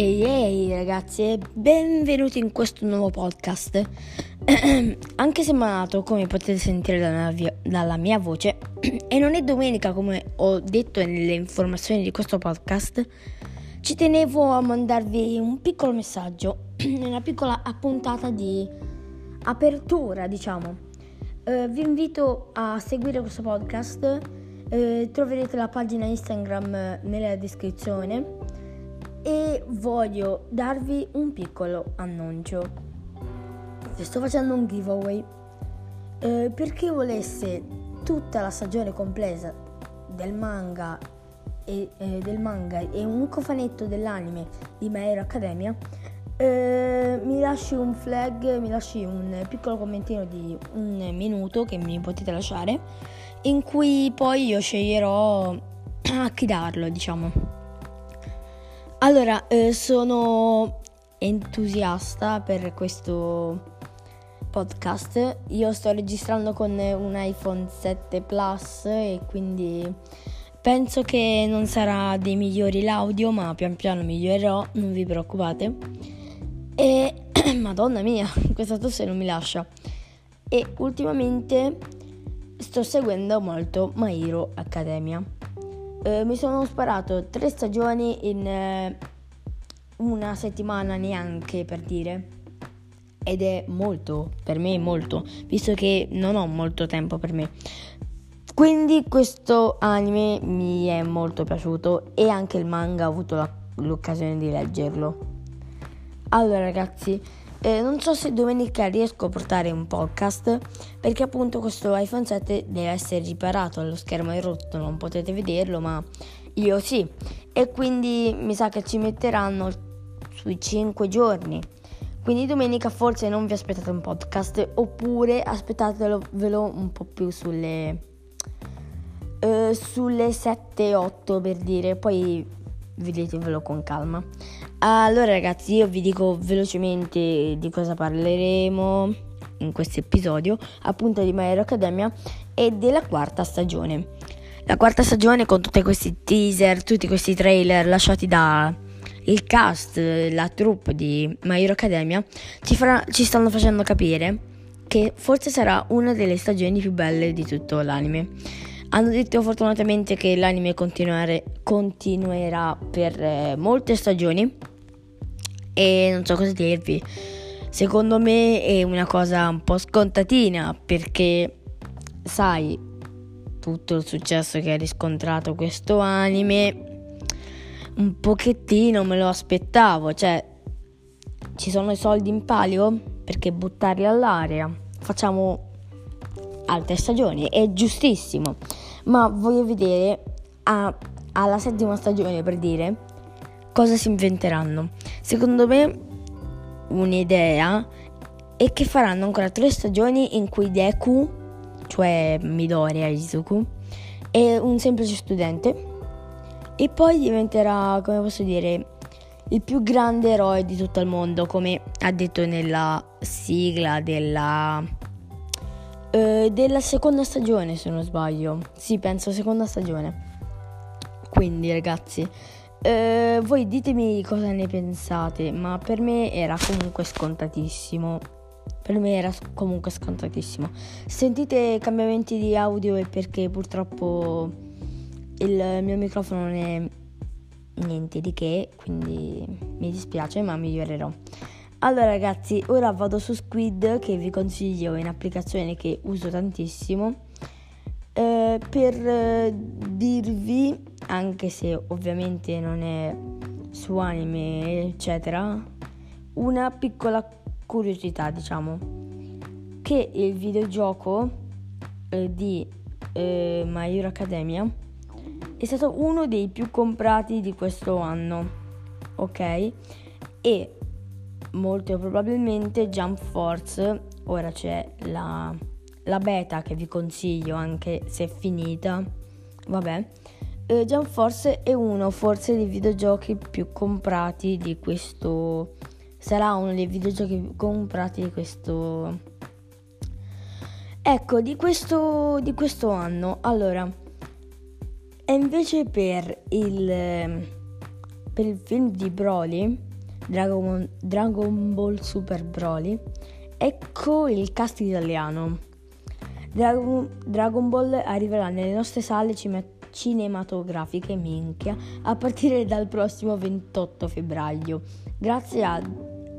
Ehi ehi ragazzi e benvenuti in questo nuovo podcast. Anche se malato, come potete sentire dalla mia, dalla mia voce, e non è domenica come ho detto nelle informazioni di questo podcast, ci tenevo a mandarvi un piccolo messaggio, una piccola appuntata di apertura, diciamo. Uh, vi invito a seguire questo podcast, uh, troverete la pagina Instagram nella descrizione e voglio darvi un piccolo annuncio. sto facendo un giveaway. Eh, per chi volesse tutta la stagione completa del manga e, eh, del manga e un cofanetto dell'anime di My Academia, eh, mi lasci un flag, mi lasci un piccolo commentino di un minuto che mi potete lasciare, in cui poi io sceglierò a chi darlo, diciamo. Allora, eh, sono entusiasta per questo podcast. Io sto registrando con un iPhone 7 Plus e quindi penso che non sarà dei migliori l'audio, ma pian piano migliorerò, non vi preoccupate. E madonna mia, questa tosse non mi lascia. E ultimamente sto seguendo molto My Hero Academia. Eh, mi sono sparato tre stagioni in eh, una settimana neanche per dire. Ed è molto, per me molto, visto che non ho molto tempo per me. Quindi questo anime mi è molto piaciuto e anche il manga ho avuto la, l'occasione di leggerlo. Allora ragazzi, eh, non so se domenica riesco a portare un podcast perché appunto questo iPhone 7 deve essere riparato, lo schermo è rotto, non potete vederlo, ma io sì. E quindi mi sa che ci metteranno sui 5 giorni. Quindi domenica forse non vi aspettate un podcast oppure aspettatevelo un po' più sulle, eh, sulle 7-8 per dire, poi vedetevelo con calma. Allora ragazzi io vi dico velocemente di cosa parleremo in questo episodio, appunto di My Hero Academia e della quarta stagione. La quarta stagione con tutti questi teaser, tutti questi trailer lasciati da il cast, la troupe di My Hero Academia ci, farà, ci stanno facendo capire che forse sarà una delle stagioni più belle di tutto l'anime. Hanno detto fortunatamente che l'anime continuerà per eh, molte stagioni e non so cosa dirvi. Secondo me è una cosa un po' scontatina perché sai tutto il successo che ha riscontrato questo anime un pochettino me lo aspettavo, cioè ci sono i soldi in palio perché buttarli all'aria. Facciamo altre stagioni, è giustissimo, ma voglio vedere a, alla settima stagione per dire cosa si inventeranno. Secondo me un'idea è che faranno ancora tre stagioni in cui Deku, cioè Midori Izuku, è un semplice studente e poi diventerà, come posso dire, il più grande eroe di tutto il mondo, come ha detto nella sigla della eh, della seconda stagione, se non sbaglio. Sì, penso seconda stagione. Quindi, ragazzi, eh, voi ditemi cosa ne pensate, ma per me era comunque scontatissimo. Per me era comunque scontatissimo. Sentite cambiamenti di audio è perché purtroppo il mio microfono non è niente di che, quindi mi dispiace, ma migliorerò. Allora ragazzi, ora vado su Squid che vi consiglio, è un'applicazione che uso tantissimo eh, per eh, dirvi, anche se ovviamente non è su anime eccetera, una piccola curiosità diciamo, che il videogioco eh, di eh, My Hero Academia è stato uno dei più comprati di questo anno, ok? E molto probabilmente Jump Force, ora c'è la, la beta che vi consiglio anche se è finita, vabbè. Eh, Jump Force è uno forse dei videogiochi più comprati di questo, sarà uno dei videogiochi più comprati di questo, ecco, di questo, di questo anno. Allora, e invece per il, per il film di Broly Dragon, Dragon Ball Super Broly. Ecco il cast italiano. Dragon, Dragon Ball arriverà nelle nostre sale cinematografiche, minchia, a partire dal prossimo 28 febbraio, grazie a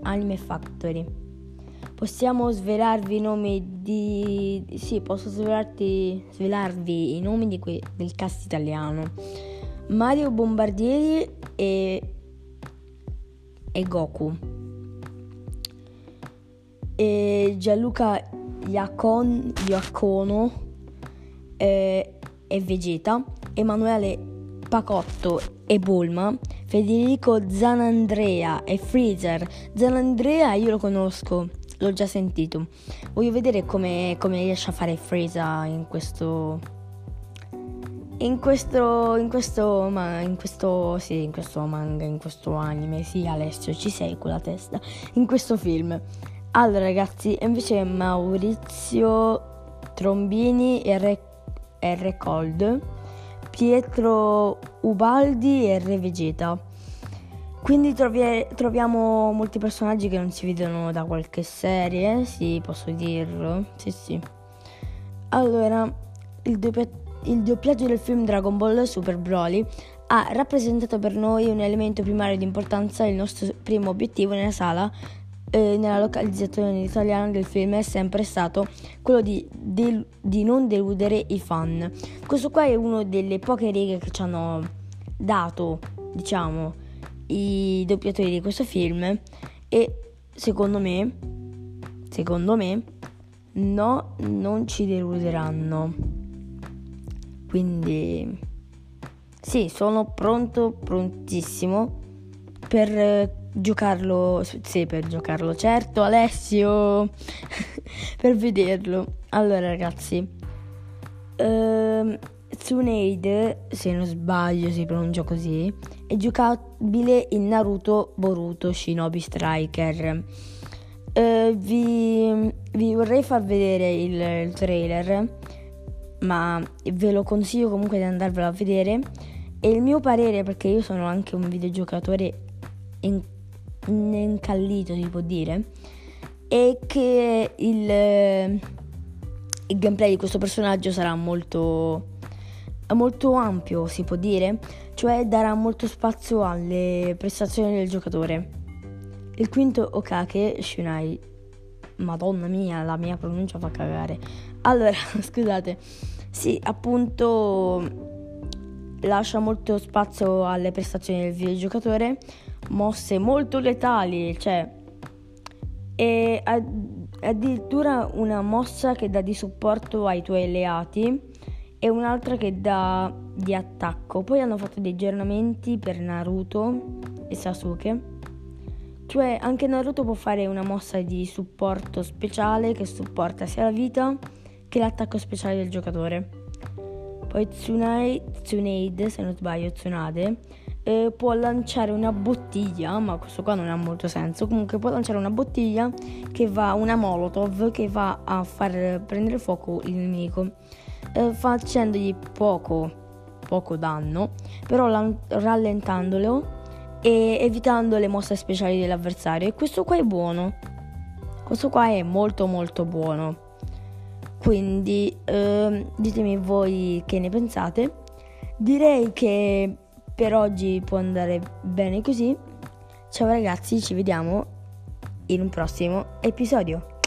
Anime Factory. Possiamo svelarvi i nomi di... Sì, posso svelarti... svelarvi i nomi que... del cast italiano. Mario Bombardieri e... e Goku. E Gianluca Iacon... Iacono e... e Vegeta. Emanuele Pacotto e Bulma, Federico Zanandrea e Freezer. Zanandrea io lo conosco, l'ho già sentito. Voglio vedere come, come riesce a fare Freezer in questo... In questo, in questo, ma, in questo, sì, in questo manga, in questo anime, sì Alessio, ci sei con la testa, in questo film. Allora ragazzi, invece Maurizio Trombini e Re, e Re Cold Pietro Ubaldi e Re Vegeta. Quindi trovi- troviamo molti personaggi che non si vedono da qualche serie, sì, posso dirlo, sì sì. Allora, il, doppia- il doppiaggio del film Dragon Ball Super Broly ha rappresentato per noi un elemento primario di importanza, il nostro primo obiettivo nella sala eh, nella localizzazione italiana del film è sempre stato quello di, del, di, non deludere i fan. Questo qua è una delle poche righe che ci hanno dato, diciamo, i doppiatori di questo film e secondo me, secondo me, no, non ci deluderanno. Quindi, sì, sono pronto, prontissimo per giocarlo, sì, per giocarlo, certo, Alessio, per vederlo. Allora, ragazzi, ehm, Tsuneide, se non sbaglio si pronuncia così, è giocabile in Naruto Boruto Shinobi Striker. Uh, vi, vi, vorrei far vedere il, il, trailer, ma ve lo consiglio comunque di andarvelo a vedere. E il mio parere, perché io sono anche un videogiocatore in incallito si può dire è che il, il gameplay di questo personaggio sarà molto molto ampio si può dire cioè darà molto spazio alle prestazioni del giocatore il quinto Okake Shunai madonna mia la mia pronuncia fa cagare allora scusate sì appunto lascia molto spazio alle prestazioni del videogiocatore mosse molto letali, cioè e addirittura una mossa che dà di supporto ai tuoi alleati e un'altra che dà di attacco. Poi hanno fatto dei aggiornamenti per Naruto e Sasuke. Cioè anche Naruto può fare una mossa di supporto speciale che supporta sia la vita che l'attacco speciale del giocatore. Poi Tsunade, Tsunade se non sbaglio, Tsunade, eh, può lanciare una bottiglia, ma questo qua non ha molto senso, comunque può lanciare una bottiglia che va, una molotov, che va a far prendere fuoco il nemico, eh, facendogli poco, poco danno, però rallentandolo e evitando le mosse speciali dell'avversario. E questo qua è buono, questo qua è molto molto buono. Quindi eh, ditemi voi che ne pensate. Direi che per oggi può andare bene così. Ciao ragazzi, ci vediamo in un prossimo episodio.